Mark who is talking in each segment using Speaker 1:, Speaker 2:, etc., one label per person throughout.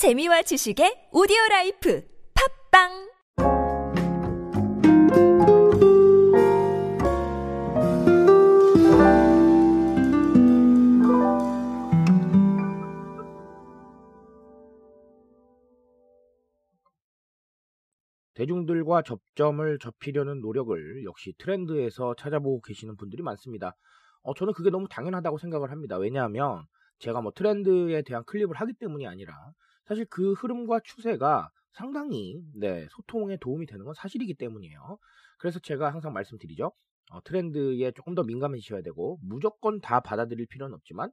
Speaker 1: 재미와 지식의 오디오 라이프 팟빵
Speaker 2: 대중들과 접점을 좁히려는 노력을 역시 트렌드에서 찾아보고 계시는 분들이 많습니다. 어, 저는 그게 너무 당연하다고 생각을 합니다. 왜냐하면 제가 뭐 트렌드에 대한 클립을 하기 때문이 아니라 사실 그 흐름과 추세가 상당히 네, 소통에 도움이 되는 건 사실이기 때문이에요. 그래서 제가 항상 말씀드리죠. 어, 트렌드에 조금 더 민감해지셔야 되고 무조건 다 받아들일 필요는 없지만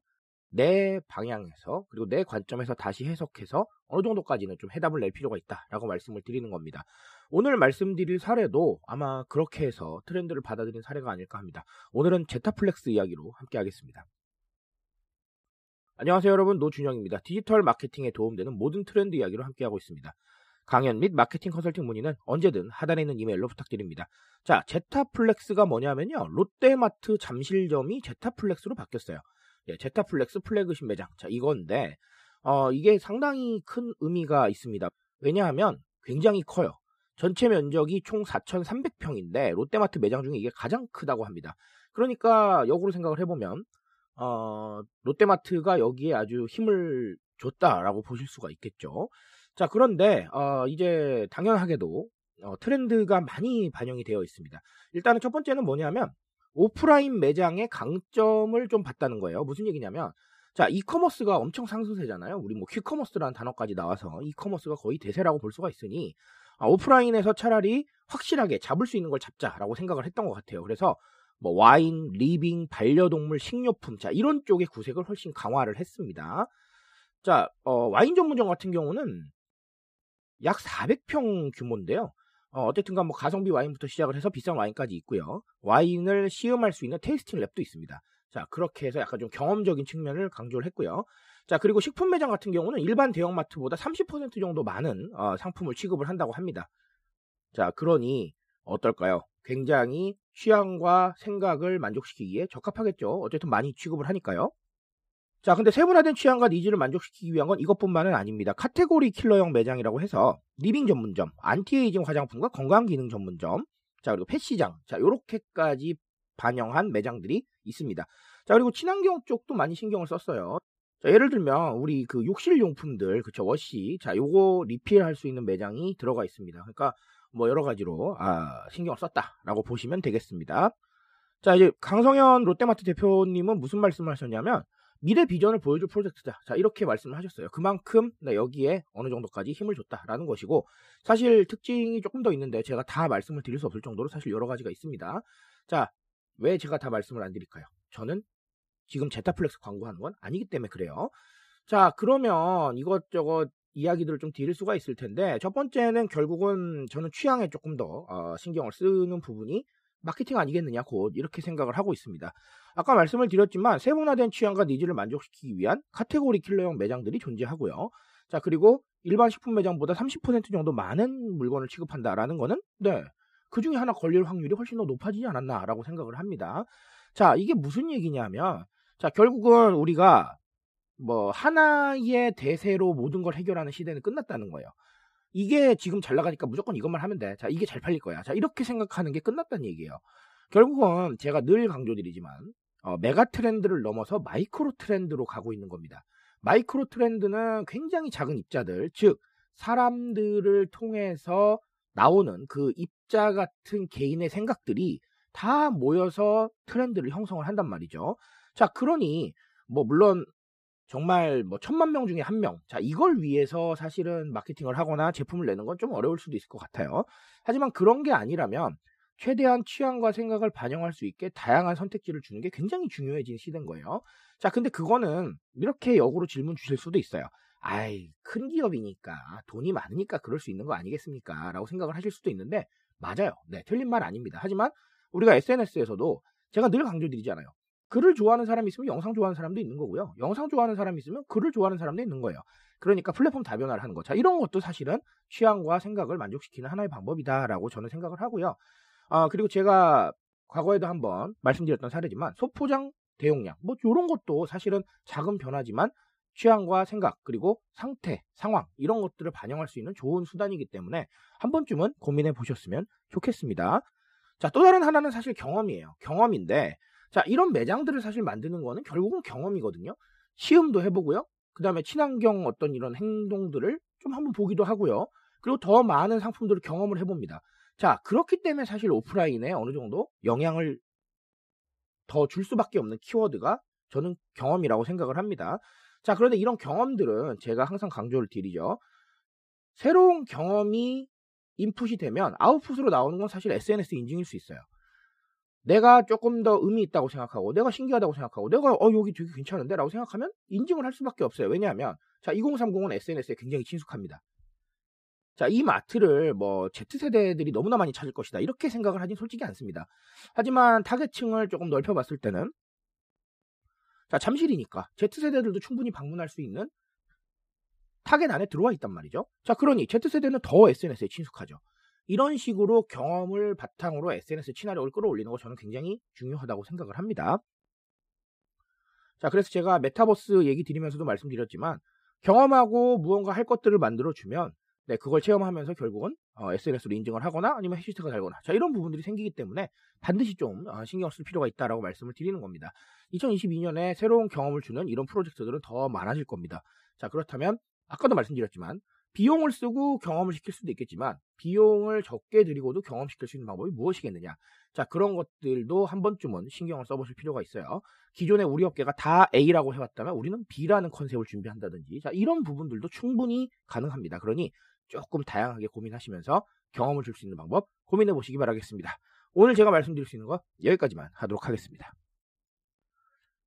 Speaker 2: 내 방향에서 그리고 내 관점에서 다시 해석해서 어느 정도까지는 좀 해답을 낼 필요가 있다라고 말씀을 드리는 겁니다. 오늘 말씀드릴 사례도 아마 그렇게 해서 트렌드를 받아들인 사례가 아닐까 합니다. 오늘은 제타플렉스 이야기로 함께 하겠습니다. 안녕하세요 여러분 노준영입니다. 디지털 마케팅에 도움되는 모든 트렌드 이야기로 함께하고 있습니다. 강연 및 마케팅 컨설팅 문의는 언제든 하단에 있는 이메일로 부탁드립니다. 자, 제타플렉스가 뭐냐면요. 롯데마트 잠실점이 제타플렉스로 바뀌었어요. 예, 제타플렉스 플래그십 매장. 자, 이건데, 어, 이게 상당히 큰 의미가 있습니다. 왜냐하면 굉장히 커요. 전체 면적이 총 4,300평인데, 롯데마트 매장 중에 이게 가장 크다고 합니다. 그러니까, 역으로 생각을 해보면, 어, 롯데마트가 여기에 아주 힘을 줬다라고 보실 수가 있겠죠. 자, 그런데, 어, 이제 당연하게도, 어, 트렌드가 많이 반영이 되어 있습니다. 일단은 첫 번째는 뭐냐면, 오프라인 매장의 강점을 좀 봤다는 거예요. 무슨 얘기냐면, 자, 이커머스가 엄청 상승세잖아요. 우리 뭐 퀵커머스라는 단어까지 나와서 이커머스가 거의 대세라고 볼 수가 있으니, 아, 오프라인에서 차라리 확실하게 잡을 수 있는 걸 잡자라고 생각을 했던 것 같아요. 그래서 뭐 와인, 리빙, 반려동물, 식료품, 자, 이런 쪽의 구색을 훨씬 강화를 했습니다. 자, 어, 와인 전문점 같은 경우는 약 400평 규모인데요. 어, 쨌든간 뭐 가성비 와인부터 시작을 해서 비싼 와인까지 있고요. 와인을 시음할 수 있는 tasting lab도 있습니다. 자, 그렇게 해서 약간 좀 경험적인 측면을 강조를 했고요. 자, 그리고 식품 매장 같은 경우는 일반 대형마트보다 30% 정도 많은 어, 상품을 취급을 한다고 합니다. 자, 그러니 어떨까요? 굉장히 취향과 생각을 만족시키기에 적합하겠죠. 어쨌든 많이 취급을 하니까요. 자, 근데 세분화된 취향과 니즈를 만족시키기 위한 건 이것뿐만은 아닙니다. 카테고리 킬러형 매장이라고 해서 리빙 전문점, 안티에이징 화장품과 건강 기능 전문점, 자, 그리고 펫시장, 자, 요렇게까지 반영한 매장들이 있습니다. 자, 그리고 친환경 쪽도 많이 신경을 썼어요. 자, 예를 들면, 우리 그 욕실 용품들, 그쵸, wash, 자, 요거 리필할 수 있는 매장이 들어가 있습니다. 그러니까, 뭐, 여러 가지로, 아, 신경을 썼다라고 보시면 되겠습니다. 자, 이제, 강성현 롯데마트 대표님은 무슨 말씀을 하셨냐면, 미래 비전을 보여줄 프로젝트다. 자, 이렇게 말씀을 하셨어요. 그만큼 네, 여기에 어느 정도까지 힘을 줬다라는 것이고, 사실 특징이 조금 더 있는데 제가 다 말씀을 드릴 수 없을 정도로 사실 여러 가지가 있습니다. 자, 왜 제가 다 말씀을 안 드릴까요? 저는 지금 제타플렉스 광고하는 건 아니기 때문에 그래요. 자, 그러면 이것저것 이야기들을 좀 드릴 수가 있을 텐데, 첫 번째는 결국은 저는 취향에 조금 더 어, 신경을 쓰는 부분이 마케팅 아니겠느냐, 곧 이렇게 생각을 하고 있습니다. 아까 말씀을 드렸지만 세분화된 취향과 니즈를 만족시키기 위한 카테고리 킬러형 매장들이 존재하고요. 자, 그리고 일반 식품 매장보다 30% 정도 많은 물건을 취급한다라는 거는 네. 그 중에 하나 걸릴 확률이 훨씬 더 높아지지 않았나라고 생각을 합니다. 자, 이게 무슨 얘기냐면 자, 결국은 우리가 뭐 하나의 대세로 모든 걸 해결하는 시대는 끝났다는 거예요. 이게 지금 잘 나가니까 무조건 이것만 하면 돼. 자, 이게 잘 팔릴 거야. 자, 이렇게 생각하는 게 끝났다는 얘기예요. 결국은 제가 늘 강조드리지만 어, 메가 트렌드를 넘어서 마이크로 트렌드로 가고 있는 겁니다. 마이크로 트렌드는 굉장히 작은 입자들, 즉 사람들을 통해서 나오는 그 입자 같은 개인의 생각들이 다 모여서 트렌드를 형성을 한단 말이죠. 자, 그러니 뭐 물론 정말 뭐 천만 명 중에 한 명. 자, 이걸 위해서 사실은 마케팅을 하거나 제품을 내는 건 좀 어려울 수도 있을 것 같아요. 하지만 그런 게 아니라면 최대한 취향과 생각을 반영할 수 있게 다양한 선택지를 주는 게 굉장히 중요해진 시대인 거예요. 자, 근데 그거는 이렇게 역으로 질문 주실 수도 있어요. 아이, 큰 기업이니까, 돈이 많으니까 그럴 수 있는 거 아니겠습니까? 라고 생각을 하실 수도 있는데, 맞아요. 네, 틀린 말 아닙니다. 하지만 우리가 SNS에서도 제가 늘 강조드리잖아요. 글을 좋아하는 사람이 있으면 영상 좋아하는 사람도 있는 거고요. 영상 좋아하는 사람이 있으면 글을 좋아하는 사람도 있는 거예요. 그러니까 플랫폼 다변화를 하는 거. 자, 이런 것도 사실은 취향과 생각을 만족시키는 하나의 방법이다라고 저는 생각을 하고요. 아, 그리고 제가 과거에도 한번 말씀드렸던 사례지만 소포장 대용량 뭐 이런 것도 사실은 작은 변화지만 취향과 생각 그리고 상태, 상황 이런 것들을 반영할 수 있는 좋은 수단이기 때문에 한 번쯤은 고민해 보셨으면 좋겠습니다. 자, 또 다른 하나는 사실 경험이에요. 경험인데 자, 이런 매장들을 사실 만드는 거는 결국은 경험이거든요. 시음도 해보고요. 그 다음에 친환경 어떤 이런 행동들을 좀 한번 보기도 하고요. 그리고 더 많은 상품들을 경험을 해봅니다. 자, 그렇기 때문에 사실 오프라인에 어느 정도 영향을 더 줄 수밖에 없는 키워드가 저는 경험이라고 생각을 합니다. 자, 그런데 이런 경험들은 제가 항상 강조를 드리죠. 새로운 경험이 인풋이 되면 아웃풋으로 나오는 건 사실 SNS 인증일 수 있어요. 내가 조금 더 의미 있다고 생각하고 내가 신기하다고 생각하고 내가 어 여기 되게 괜찮은데 라고 생각하면 인증을 할 수밖에 없어요. 왜냐하면 자 2030은 SNS에 굉장히 친숙합니다. 자, 이 마트를 뭐 Z세대들이 너무나 많이 찾을 것이다. 이렇게 생각을 하진 솔직히 않습니다. 하지만 타겟층을 조금 넓혀봤을 때는 자, 잠실이니까 Z세대들도 충분히 방문할 수 있는 타겟 안에 들어와 있단 말이죠. 자, 그러니 Z세대는 더 SNS에 친숙하죠. 이런 식으로 경험을 바탕으로 SNS 친화력을 끌어올리는 거 저는 굉장히 중요하다고 생각을 합니다. 자, 그래서 제가 메타버스 얘기 드리면서도 말씀드렸지만 경험하고 무언가 할 것들을 만들어주면 네, 그걸 체험하면서 결국은 어, SNS로 인증을 하거나 아니면 해시태그가 달거나 자 이런 부분들이 생기기 때문에 반드시 좀 어, 신경 쓸 필요가 있다라고 말씀을 드리는 겁니다. 2022년에 새로운 경험을 주는 이런 프로젝트들은 더 많아질 겁니다. 자 그렇다면 아까도 말씀드렸지만 비용을 쓰고 경험을 시킬 수도 있겠지만 비용을 적게 들이고도 경험시킬 수 있는 방법이 무엇이겠느냐. 자 그런 것들도 한 번쯤은 신경을 써보실 필요가 있어요. 기존의 우리 업계가 다 A라고 해왔다면 우리는 B라는 컨셉을 준비한다든지 자 이런 부분들도 충분히 가능합니다. 그러니 조금 다양하게 고민하시면서 경험을 줄 수 있는 방법 고민해 보시기 바라겠습니다. 오늘 제가 말씀드릴 수 있는 거 여기까지만 하도록 하겠습니다.